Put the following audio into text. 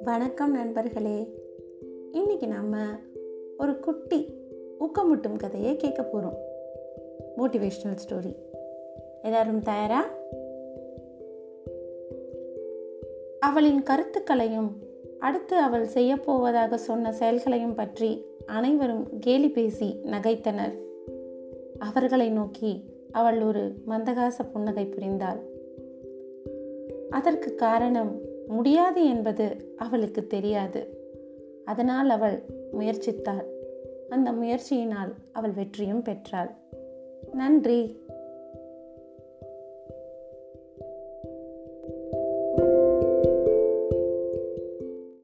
வணக்கம் நண்பர்களே. இன்னைக்கு நம்ம ஒரு குட்டி ஊக்கமுட்டும் கதையை கேட்க போகிறோம் மோட்டிவேஷ்னல் ஸ்டோரி எல்லாரும் தயாரா? அவளின் கருத்துக்களையும் அடுத்து அவள் செய்யப்போவதாக சொன்ன செயல்களையும் பற்றி அனைவரும் கேலி பேசி நகைத்தனர். அவர்களை நோக்கி அவள் ஒரு மந்தகாச புன்னகை புரிந்தாள். அதற்கு காரணம் முடியாது என்பது அவளுக்கு தெரியாது. அதனால் அவள் முயற்சித்தாள். அந்த முயற்சியினால் அவள் வெற்றியும் பெற்றாள். நன்றி.